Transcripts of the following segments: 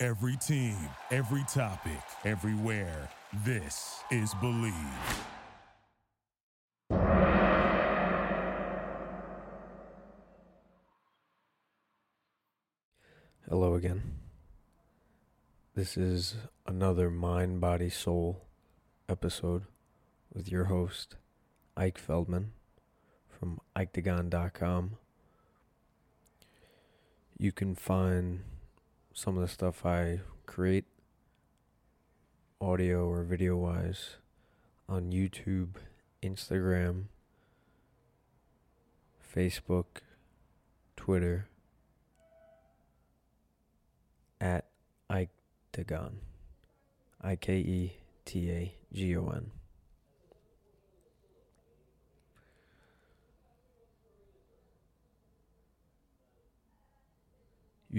Every team, every topic, everywhere. This is Blue Wire. Hello again. This is another Mind, Body, Soul episode with your host, Ike Feldman from Iketagon.com. You can find some of the stuff I create, audio or video wise, on YouTube, Instagram, Facebook, Twitter, at Ike Dagon. I K E T A G O N.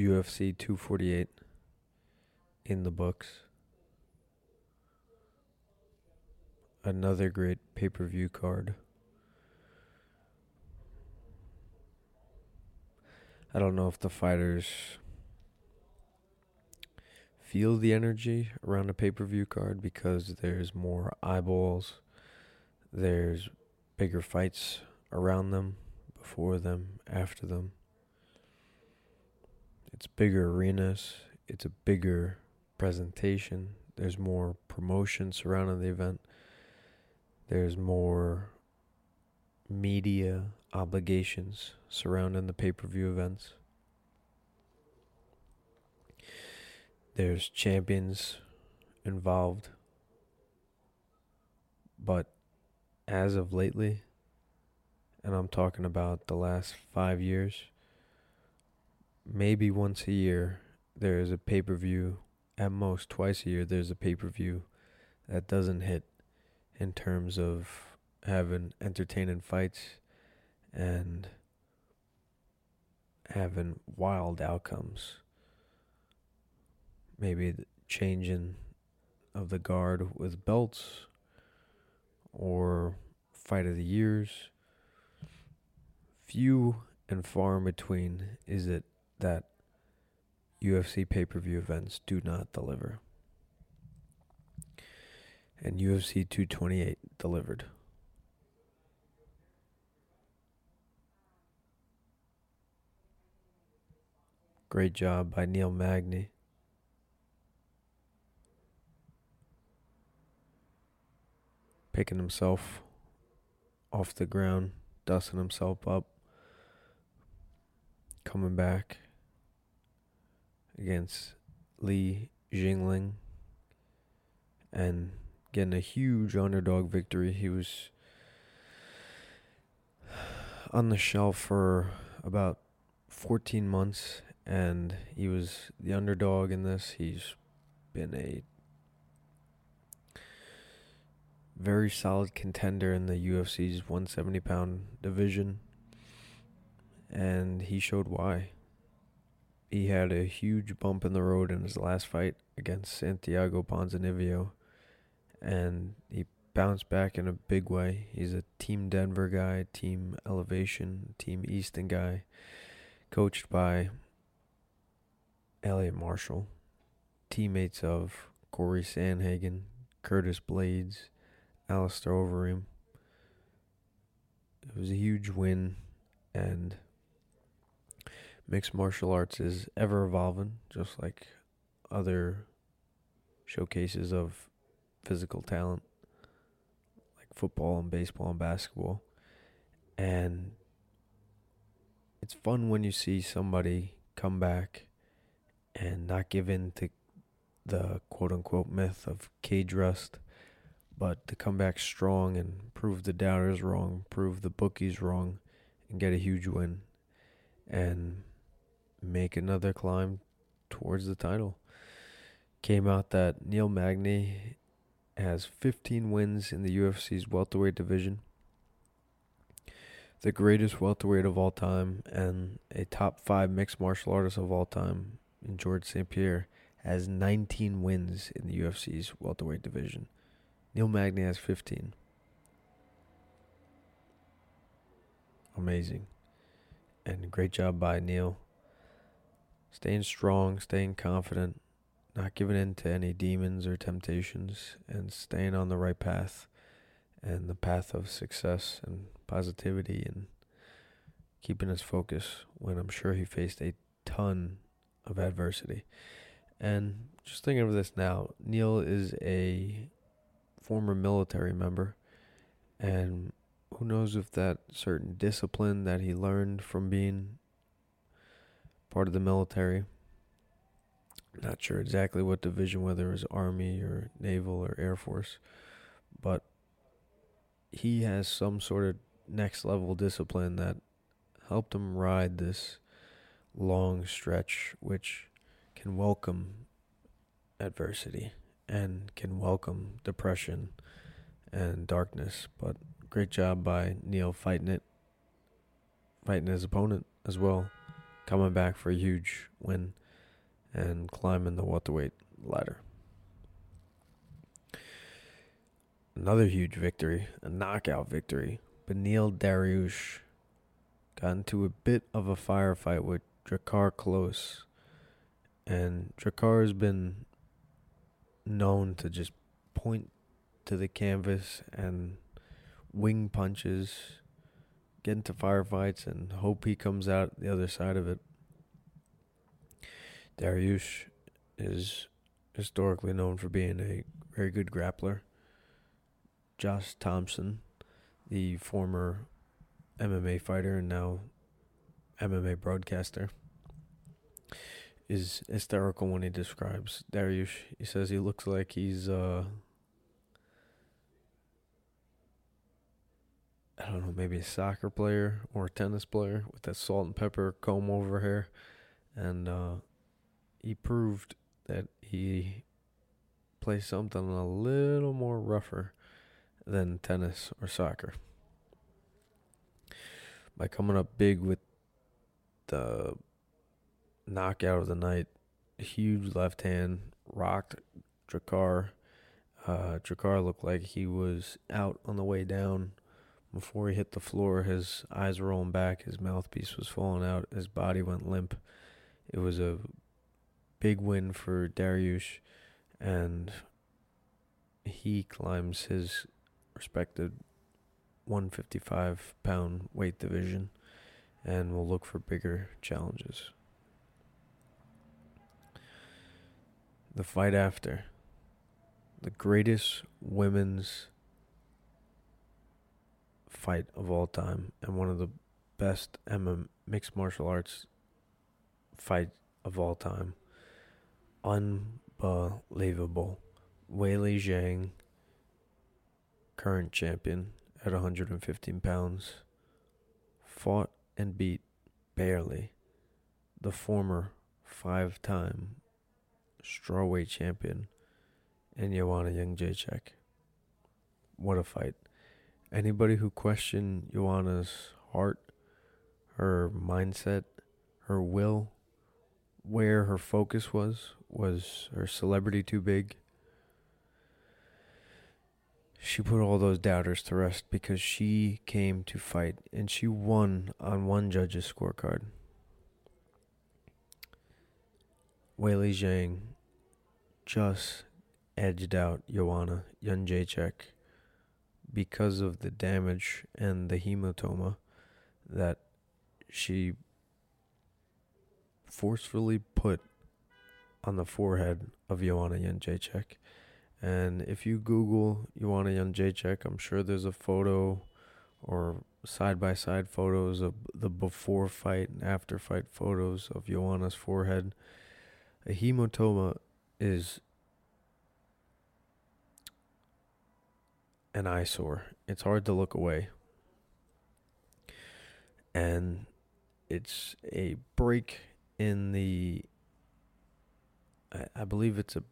UFC 248 in the books. Another great pay per view card. I don't know if the fighters feel the energy around a pay per view card because there's more eyeballs, there's bigger fights around them, before them, after them. It's bigger arenas, it's a bigger presentation, there's more promotion surrounding the event, there's more media obligations surrounding the pay per view events. There's champions involved. But as of lately, and I'm talking about the last five years, maybe once a year, there is a pay per view. At most, twice a year, there's a pay per view that doesn't hit in terms of having entertaining fights and having wild outcomes maybe the changing of the guard with belts or fight of the years. Few and far in between is it that UFC pay per view events do not deliver. And UFC 228 delivered. Great job by Neil Magny. picking himself off the ground, dusting himself up, coming back against Li Jingliang and getting a huge underdog victory. He was on the shelf for about 14 months and he was the underdog in this. He's been a very solid contender in the UFC's 170 pound division. And he showed why. He had a huge bump in the road in his last fight against Santiago Ponzinibbio. And he bounced back in a big way. He's a Team Denver guy, Team Elevation, Team Easton guy, coached by Elliot Marshall, teammates of Cory Sandhagen, Curtis Blaydes, Alistair Overeem. It was a huge win, and mixed martial arts is ever evolving, just like other showcases of physical talent, like football and baseball and basketball. And it's fun when you see somebody come back and not give in to the quote unquote myth of cage rust but to come back strong and prove the doubters wrong, prove the bookies wrong, and get a huge win and make another climb towards the title. came out that Neil Magny has 15 wins in the UFC's welterweight division, the greatest welterweight of all time, and a top five mixed martial artist of all time in George St. Pierre has 19 wins in the UFC's welterweight division. Neil Magny has 15. Amazing. And great job by Neil. Staying strong, staying confident, not giving in to any demons or temptations, and staying on the right path and the path of success and positivity and keeping his focus when I'm sure he faced a ton of adversity. And just thinking of this now, Neil is a former military member, and who knows if that certain discipline that he learned from being part of the military. Not sure exactly what division, whether it was Army or Naval or Air Force, but he has some sort of next level discipline that helped him ride this long stretch, which can welcome adversity and can welcome depression and darkness. But great job by Neil fighting it, fighting his opponent as well, coming back for a huge win and climbing the welterweight ladder. Another huge victory, a knockout victory. Beneil Dariush got into a bit of a firefight with Drakkar Klose. And Drakkar has been known to just point to the canvas and wing punches, get into firefights, and hope he comes out the other side of it. Dariush is historically known for being a very good grappler. Josh Thomson, the former MMA fighter and now MMA broadcaster, is hysterical when he describes Dariush. He says he looks like he's uh I don't know, maybe a soccer player or a tennis player with that salt and pepper comb over hair. And uh, he proved that he plays something a little more rougher than tennis or soccer. By coming up big with the knockout of the night, huge left hand, rocked Drakkar. Uh, Drakkar looked like he was out on the way down before he hit the floor, his eyes were rolling back, his mouthpiece was falling out, his body went limp. It was a big win for Dariush, and he climbs his respected 155 pound weight division and will look for bigger challenges. The fight after the greatest women's fight of all time and one of the best MMA mixed martial arts fight of all time. Unbelievable. Weili Zhang, current champion at 115 pounds, fought and beat barely the former five time strawweight champion in Joanna Jędrzejczyk. What a fight anybody who questioned Joanna's heart, her mindset, her will, where her focus was, was her celebrity too big? She put all those doubters to rest because she came to fight and she won on one judge's scorecard. Weili Zhang just edged out Joanna Jędrzejczyk because of the damage and the hematoma that she forcefully put on the forehead of Joanna Jędrzejczyk. And if you Google Joanna Jędrzejczyk, I'm sure there's a photo or side by side photos of the before fight and after fight photos of Joanna's forehead. A hematoma is an eyesore. It's hard to look away. And it's a break in the I, I believe it's a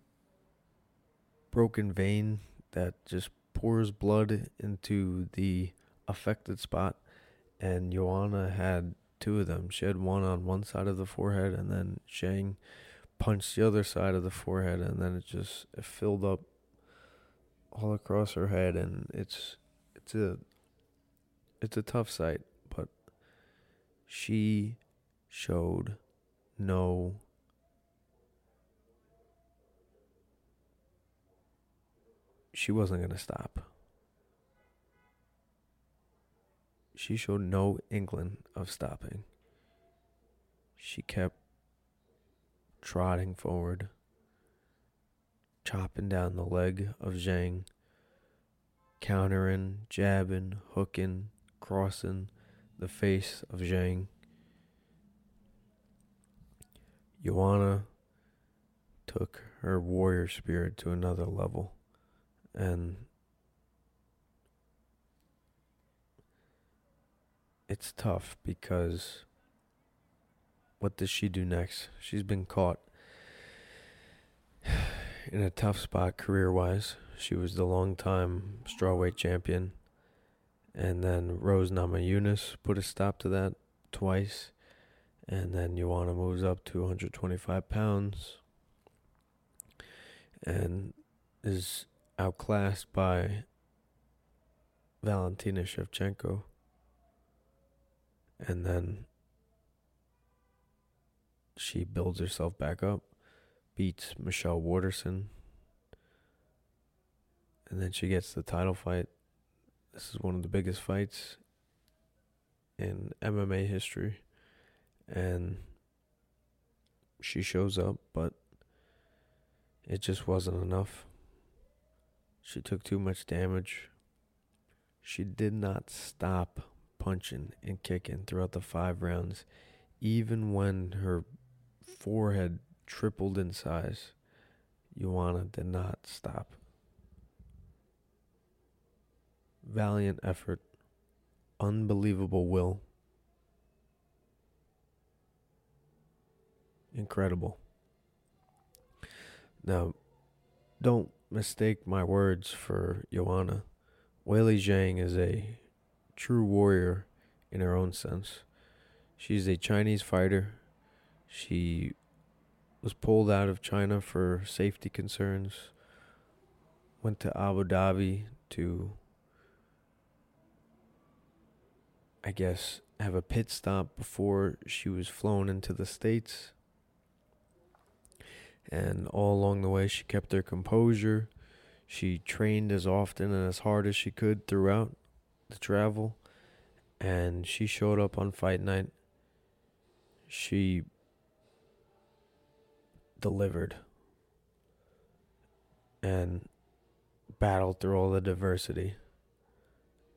broken vein that just pours blood into the affected spot. And Joanna had two of them. She had one on one side of the forehead, and then Zhang punched the other side of the forehead, and then it just it filled up all across her head, and it's it's a it's a tough sight, but she showed no she wasn't going to stop. She showed no inkling of stopping. She kept trotting forward, chopping down the leg of Zhang, countering, jabbing, hooking, crossing the face of Zhang. Joanna took her warrior spirit to another level. And it's tough because what does she do next? She's been caught in a tough spot career wise. She was the long time strawweight champion. And then Rose Namajunas put a stop to that twice. And then Joanna moves up to 125 pounds and is outclassed by Valentina Shevchenko. And then she builds herself back up, beats Michelle Waterson, and then she gets the title fight. This is one of the biggest fights in MMA history and she shows up, but it just wasn't enough. She took too much damage. She did not stop punching and kicking throughout the five rounds, even when her forehead tripled in size. Joanna did not stop. Valiant effort, unbelievable will. incredible. Now, don't mistake my words for Joanna. Weili Zhang is a true warrior in her own sense. She's a Chinese fighter. She was pulled out of China for safety concerns. Went to Abu Dhabi to, I guess, have a pit stop before she was flown into the States. And all along the way, she kept her composure. She trained as often and as hard as she could throughout the travel. And she showed up on fight night. She delivered and battled through all the diversity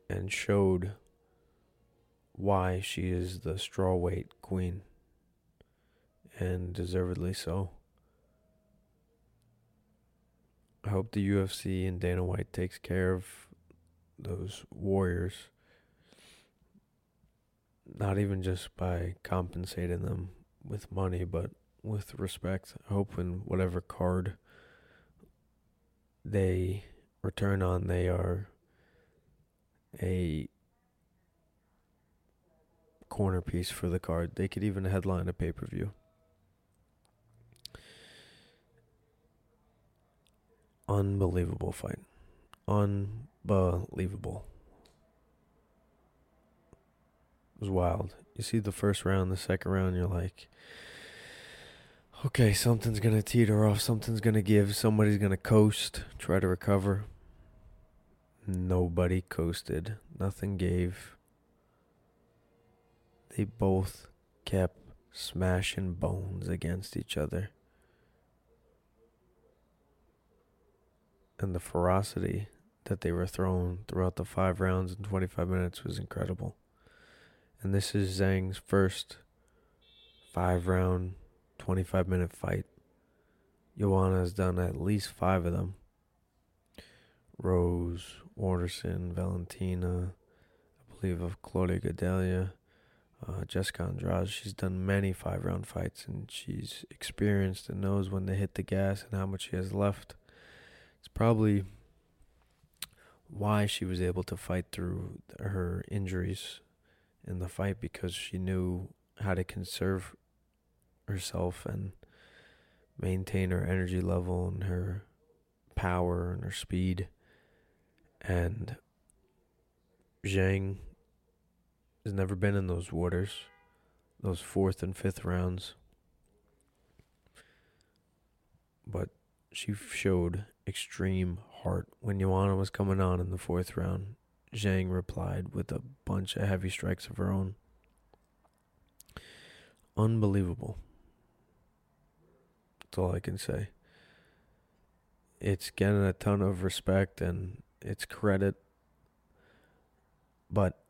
and showed why she is the strawweight queen and deservedly so. I hope the UFC and Dana White takes care of those warriors. Not even just by compensating them with money, but with respect. I hope in whatever card they return on, they are a corner piece for the card. They could even headline a pay per view. unbelievable fight. Unbelievable. It was wild. You see the first round, the second round, you're like, okay, something's going to teeter off, something's going to give, somebody's going to coast, try to recover. Nobody coasted, nothing gave. They both kept smashing bones against each other. and the ferocity that they were thrown throughout the five rounds in 25 minutes was incredible. And this is Zhang's first five round, 25 minute fight. Joanna has done at least five of them. Rose, Waterson, Valentina, I believe of Claudia Gadelha, uh, Jessica Andrade. She's done many five round fights and she's experienced and knows when to hit the gas and how much she has left It's probably why she was able to fight through her injuries in the fight because she knew how to conserve herself and maintain her energy level and her power and her speed. And Zhang has never been in those waters, those fourth and fifth rounds. But she showed extreme heart when Joanna was coming on in the fourth round. Zhang replied with a bunch of heavy strikes of her own. Unbelievable. That's all I can say. It's getting a ton of respect and it's credit. But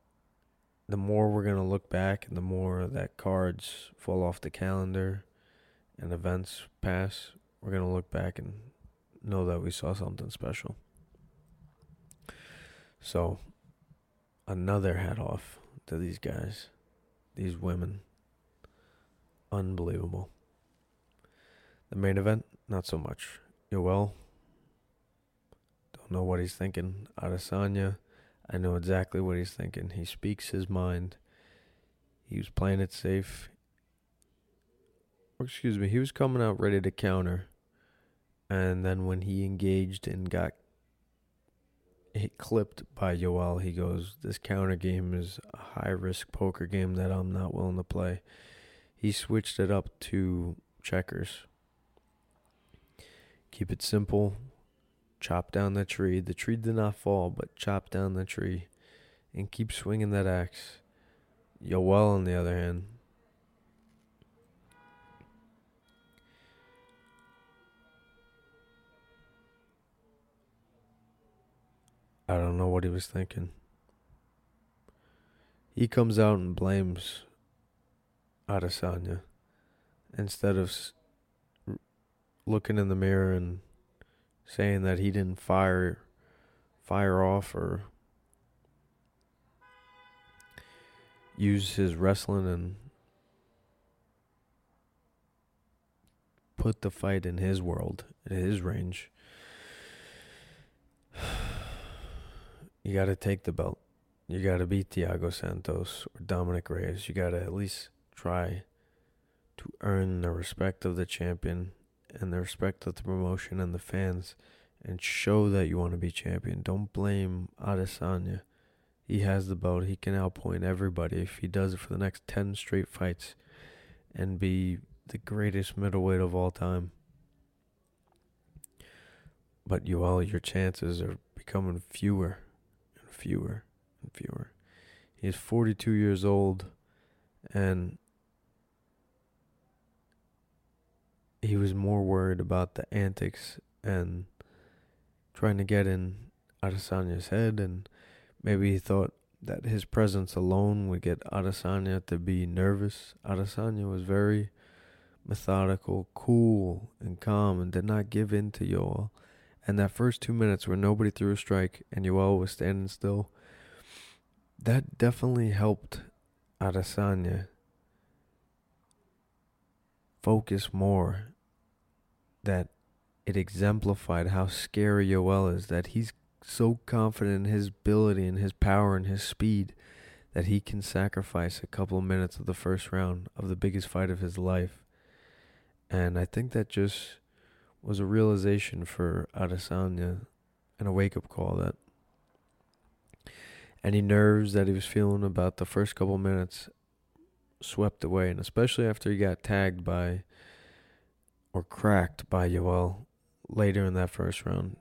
the more we're going to look back and the more that cards fall off the calendar and events pass, we're going to look back and know that we saw something special. So, another hat off to these guys, these women. Unbelievable. The main event, not so much. Yoel, don't know what he's thinking. Adesanya, I know exactly what he's thinking. He speaks his mind. He was playing it safe. Or excuse me, he was coming out ready to counter. And then when he engaged and got hit clipped by Yoel, he goes, This counter game is a high risk poker game that I'm not willing to play. He switched it up to checkers. Keep it simple. Chop down the tree. The tree did not fall, but chop down the tree and keep swinging that axe. Yoel, on the other hand, I don't know what he was thinking. He comes out and blames Adesanya instead of looking in the mirror and saying that he didn't fire fire off or use his wrestling and put the fight in his world, in his range. you got to take the belt. You got to beat Thiago Santos or Dominick Reyes. You got to at least try to earn the respect of the champion and the respect of the promotion and the fans and show that you want to be champion. Don't blame Adesanya. He has the belt. He can outpoint everybody if he does it for the next 10 straight fights and be the greatest middleweight of all time. But Yoel your chances are becoming fewer and fewer and fewer. He is 42 years old and he was more worried about the antics and trying to get in Adesanya's head and maybe he thought that his presence alone would get Adesanya to be nervous. Adesanya was very methodical, cool, and calm and did not give in to Yoel. And that first two minutes where nobody threw a strike and Yoel was standing still, that definitely helped Adesanya focus more. That it exemplified how scary Yoel is, that he's so confident in his ability and his power and his speed that he can sacrifice a couple of minutes of the first round of the biggest fight of his life. And I think that just was a realization for Adesanya and a wake up call that any nerves that he was feeling about the first couple minutes swept away, and especially after he got tagged by or cracked by Yoel later in that first round,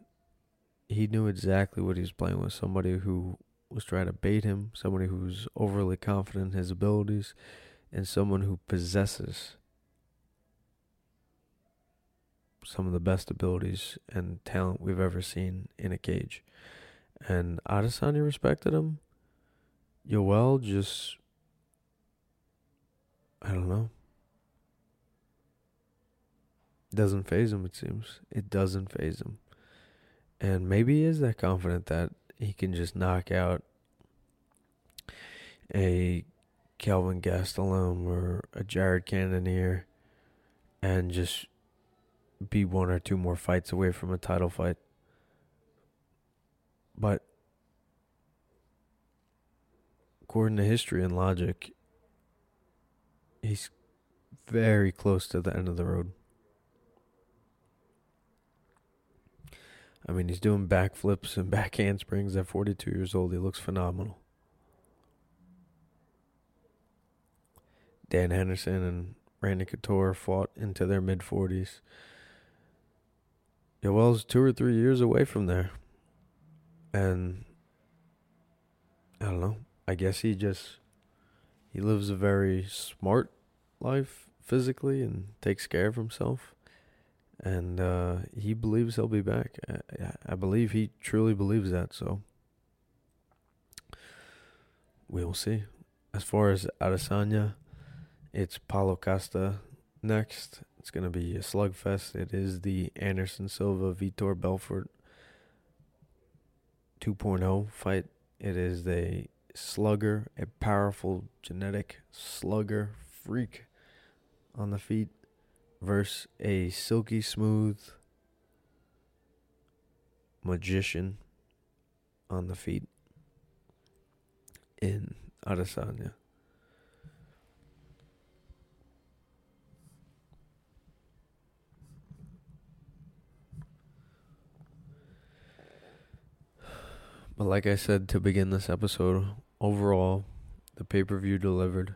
he knew exactly what he was playing with. Somebody who was trying to bait him, somebody who's overly confident in his abilities, and someone who possesses some of the best abilities and talent we've ever seen in a cage. And Adesanya respected him. Yoel just, I don't know. Doesn't phase him, it seems. It doesn't phase him. And maybe he is that confident that he can just knock out a Kelvin Gastelum or a Jared Cannonier and just be one or two more fights away from a title fight. But according to history and logic, he's very close to the end of the road. I mean, he's doing backflips and back handsprings at 42 years old. He looks phenomenal. Dan Henderson and Randy Couture fought into their mid 40s. Yoel's two or three years away from there. And I don't know. I guess he just he lives a very smart life physically and takes care of himself. And uh, he believes he'll be back. I, I believe he truly believes that. So we will see. As far as Adesanya, it's Paulo Costa next. It's going to be a slugfest. It is the Anderson Silva Vitor Belfort 2.0 fight. It is a slugger, a powerful genetic slugger freak on the feet versus a silky smooth magician on the feet in Adesanya. But like I said to begin this episode, overall, the pay per view delivered.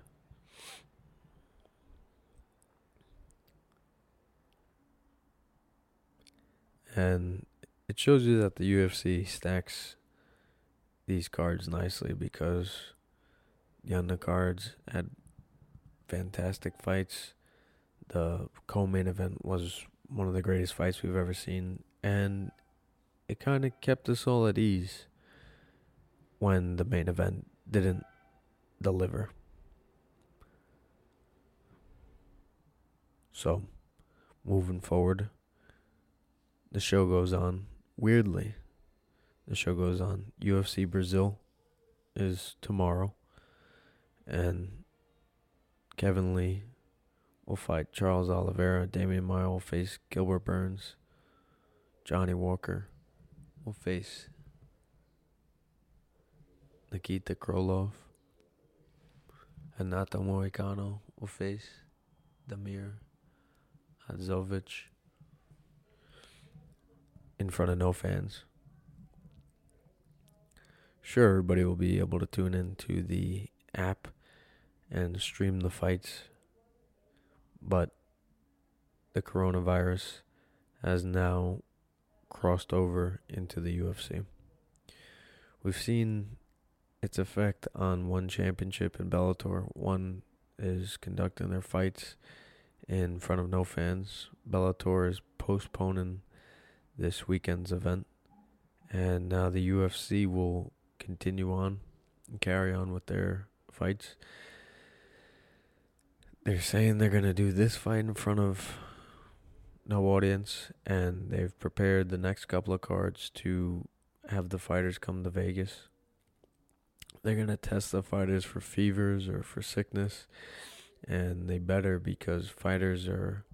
And it shows you that the UFC stacks these cards nicely because the undercards had fantastic fights. The co main event was one of the greatest fights we've ever seen. And it kind of kept us all at ease when the main event didn't deliver. So, moving forward, the show goes on. Weirdly, the show goes on. UFC Brazil is tomorrow, and Kevin Lee will fight Charles Oliveira. Demian Maia will face Gilbert Burns. Johnny Walker will face Nikita Krylov. Renato Moicano face Damir Hadzovic in front of no fans. Sure, everybody will be able to tune into the app and stream the fights, but the coronavirus has now crossed over into the UFC. We've seen its effect on one championship in Bellator. One is conducting their fights in front of no fans. Bellator is postponing this weekend's event, and now the UFC will continue on and carry on with their fights. They're saying they're going to do this fight in front of no audience, and they've prepared the next couple of cards to have the fighters come to Vegas they're gonna test the fighters for fevers or for sickness, and they better because fighters are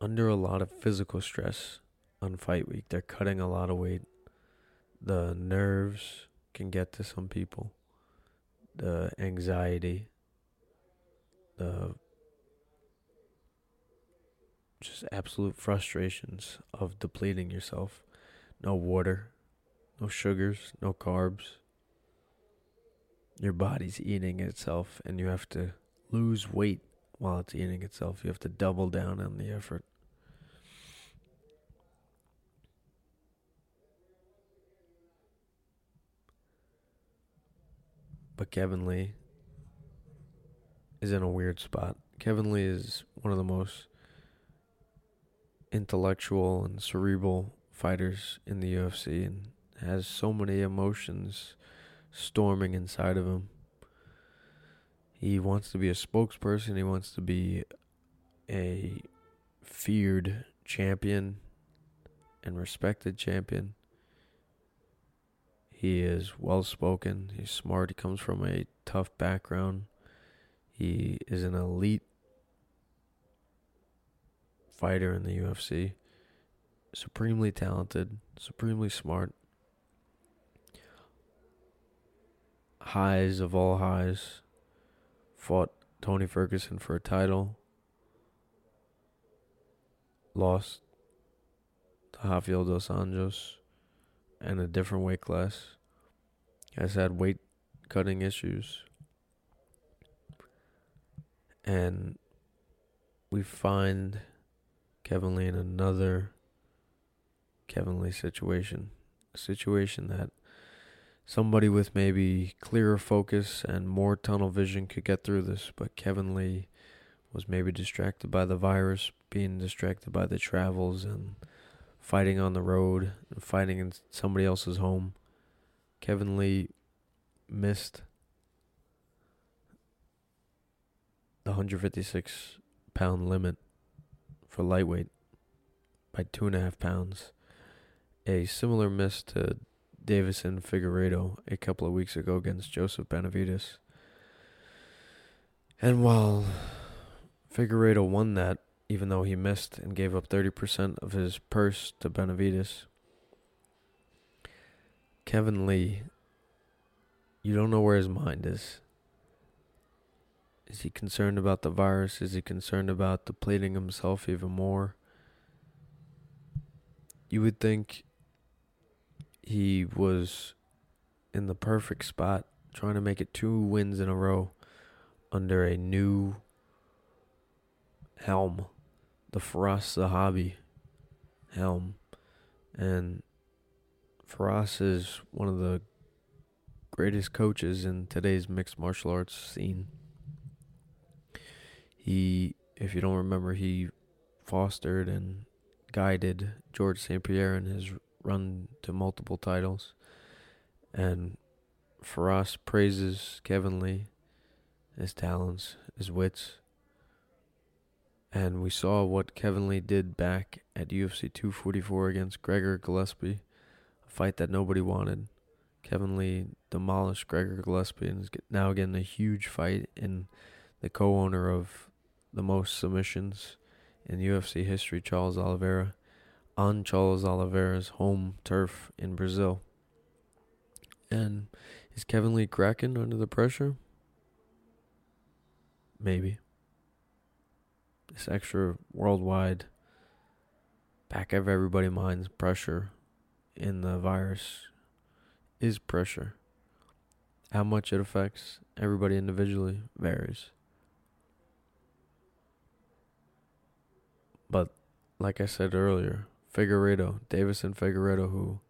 under a lot of physical stress on fight week. They're cutting a lot of weight. The nerves can get to some people. The anxiety, the just absolute frustrations of depleting yourself. No water, no sugars, no carbs. Your body's eating itself, and you have to lose weight while it's eating itself. You have to double down on the effort. But Kevin Lee is in a weird spot. Kevin Lee is one of the most intellectual and cerebral fighters in the UFC, and has so many emotions storming inside of him. He wants to be a spokesperson, he wants to be a feared champion and respected champion. He is well spoken, he's smart, he comes from a tough background. He is an elite fighter in the UFC. supremely talented, supremely smart. Highs of all highs. Fought Tony Ferguson for a title. Lost to Rafael dos Anjos and a different weight class. Has had weight cutting issues. And we find Kevin Lee in another Kevin Lee situation. A situation that somebody with maybe clearer focus and more tunnel vision could get through this, but Kevin Lee was maybe distracted by the virus, being distracted by the travels and fighting on the road and fighting in somebody else's home. Kevin Lee missed the 156 pound limit for lightweight by two and a half pounds. A similar miss to Deiveson Figueiredo a couple of weeks ago against Joseph Benavidez. And while Figueiredo won that, even though he missed and gave up 30% of his purse to Benavidez, Kevin Lee, you don't know where his mind is. Is he concerned about the virus? Is he concerned about depleting himself even more? You would think he was in the perfect spot, trying to make it two wins in a row under a new helm, the Firas Zahabi helm. And Firas is one of the greatest coaches in today's mixed martial arts scene. He, if you don't remember, he fostered and guided George St. Pierre in his run to multiple titles. And Firas praises Kevin Lee, his talents, his wits. And we saw what Kevin Lee did back at UFC 244 against Gregor Gillespie, a fight that nobody wanted. Kevin Lee demolished Gregor Gillespie and is now getting a huge fight in the co-owner of the most submissions in UFC history, Charles Oliveira, on Charles Oliveira's home turf in Brazil. And is Kevin Lee cracking under the pressure? Maybe. This extra worldwide back of everybody minds pressure in the virus is pressure. How much it affects everybody individually varies. But like I said earlier, Figueiredo, Deiveson Figueiredo, who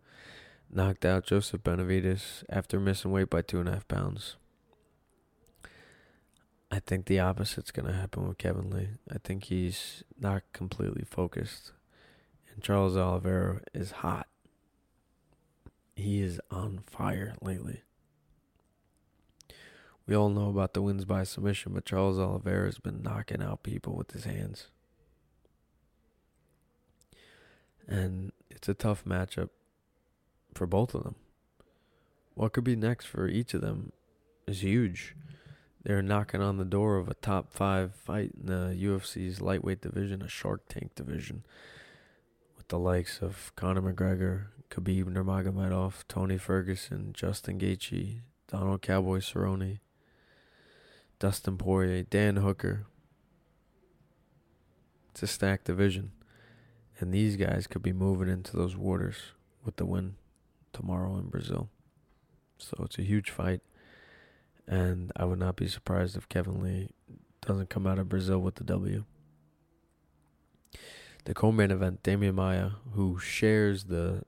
knocked out Joseph Benavidez after missing weight by two and a half pounds. I think the opposite's going to happen with Kevin Lee. I think he's not completely focused. And Charles Oliveira is hot. He is on fire lately. We all know about the wins by submission, but Charles Oliveira has been knocking out people with his hands. And it's a tough matchup for both of them. What could be next for each of them is huge. They're knocking on the door of a top five fight in the UFC's lightweight division, a Shark Tank division, with the likes of Conor McGregor, Khabib Nurmagomedov, Tony Ferguson, Justin Gaethje, Donald Cowboy Cerrone, Dustin Poirier, Dan Hooker. It's a stacked division. And these guys could be moving into those waters with the win tomorrow in Brazil. So it's a huge fight. And I would not be surprised if Kevin Lee doesn't come out of Brazil with the W. The co main event, Demian Maia, who shares the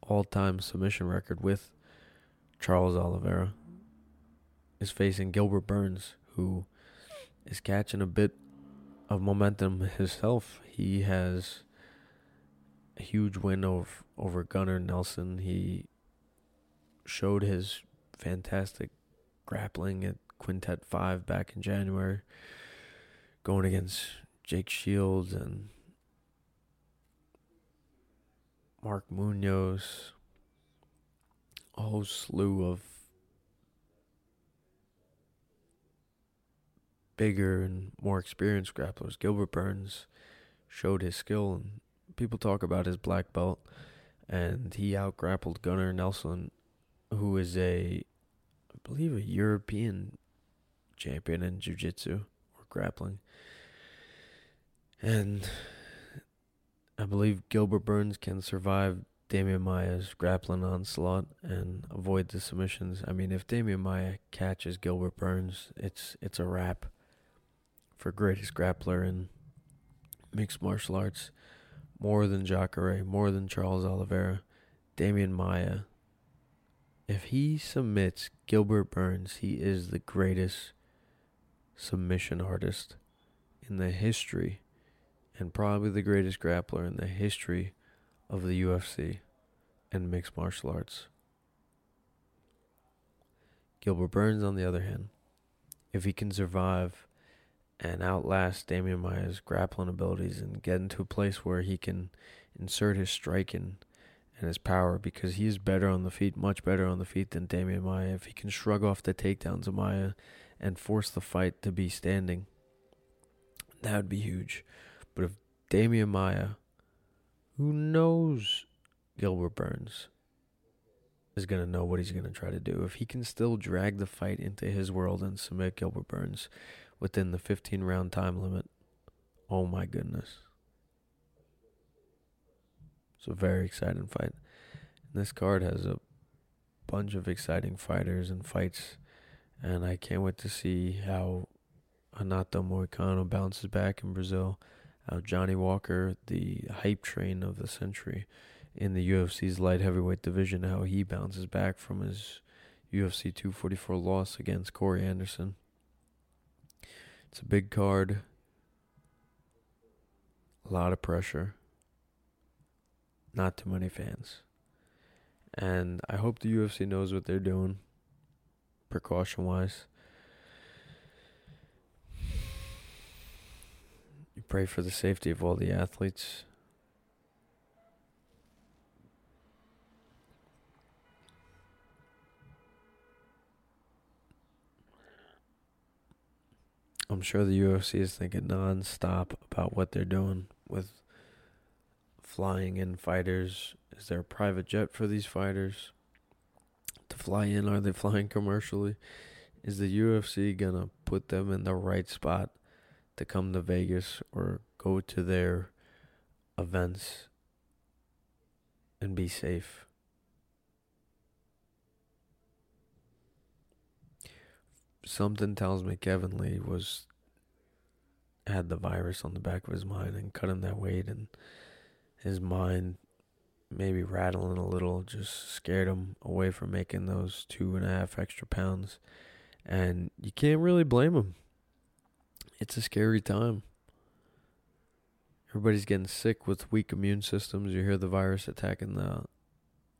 all time submission record with Charles Oliveira, is facing Gilbert Burns, who is catching a bit of momentum himself. He has huge win over over Gunnar Nelson. He showed his fantastic grappling at Quintet Five back in January, going against Jake Shields and Mark Munoz. A whole slew of bigger and more experienced grapplers. Gilbert Burns showed his skill and people talk about his black belt, and he outgrappled Gunnar Nelson, who is a, I believe, a European champion in jiu-jitsu or grappling. And I believe Gilbert Burns can survive Demian Maia's grappling onslaught and avoid the submissions. I mean, if Demian Maia catches Gilbert Burns, it's it's a wrap for greatest grappler in mixed martial arts. More than Jacare, more than Charles Oliveira, Demian Maia. If he submits Gilbert Burns, he is the greatest submission artist in the history and probably the greatest grappler in the history of the UFC and mixed martial arts. Gilbert Burns, on the other hand, if he can survive and outlast Demian Maia's grappling abilities and get into a place where he can insert his striking and his power because he is better on the feet, much better on the feet than Demian Maia. If he can shrug off the takedowns of Maia and force the fight to be standing, that would be huge. But if Demian Maia, who knows Gilbert Burns, is going to know what he's going to try to do, if he can still drag the fight into his world and submit Gilbert Burns within the 15 round time limit, oh my goodness. It's a very exciting fight. And this card has a bunch of exciting fighters and fights, and I can't wait to see how Renato Moicano bounces back in Brazil. How Johnny Walker, the hype train of the century in the UFC's light heavyweight division, how he bounces back from his UFC 244 loss against Corey Anderson. It's a big card, a lot of pressure, not too many fans. And I hope the UFC knows what they're doing, precaution wise. You pray for the safety of all the athletes. I'm sure the UFC is thinking nonstop about what they're doing with flying in fighters. Is there a private jet for these fighters to fly in? Are they flying commercially? Is the UFC gonna put them in the right spot to come to Vegas or go to their events and be safe? Something tells me Kevin Lee was had the virus on the back of his mind and cutting that weight and his mind maybe rattling a little just scared him away from making those two and a half extra pounds. And you can't really blame him. It's a scary time. Everybody's getting sick with weak immune systems. You hear the virus attacking the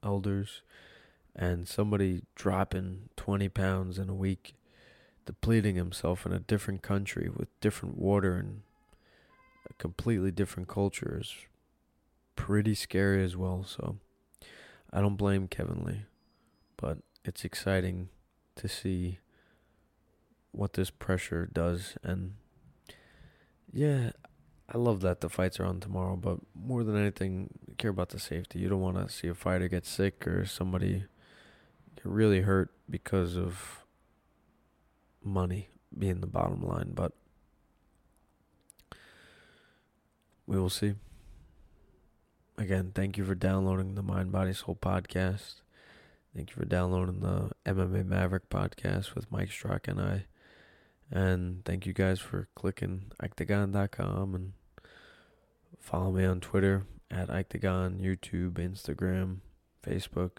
elders and somebody dropping 20 pounds in a week depleting himself in a different country with different water and a completely different culture is pretty scary as well. So I don't blame Kevin Lee, but it's exciting to see what this pressure does. And yeah, I love that the fights are on tomorrow, but more than anything, I care about the safety. You don't want to see a fighter get sick or somebody get really hurt because of money being the bottom line, but we will see. Again, thank you for downloading the Mind Body Soul podcast. Thank you for downloading the MMA Maverick podcast with Mike Strzok and I. And thank you guys for clicking Iketagon.com and follow me on Twitter at octagon, YouTube, Instagram, Facebook.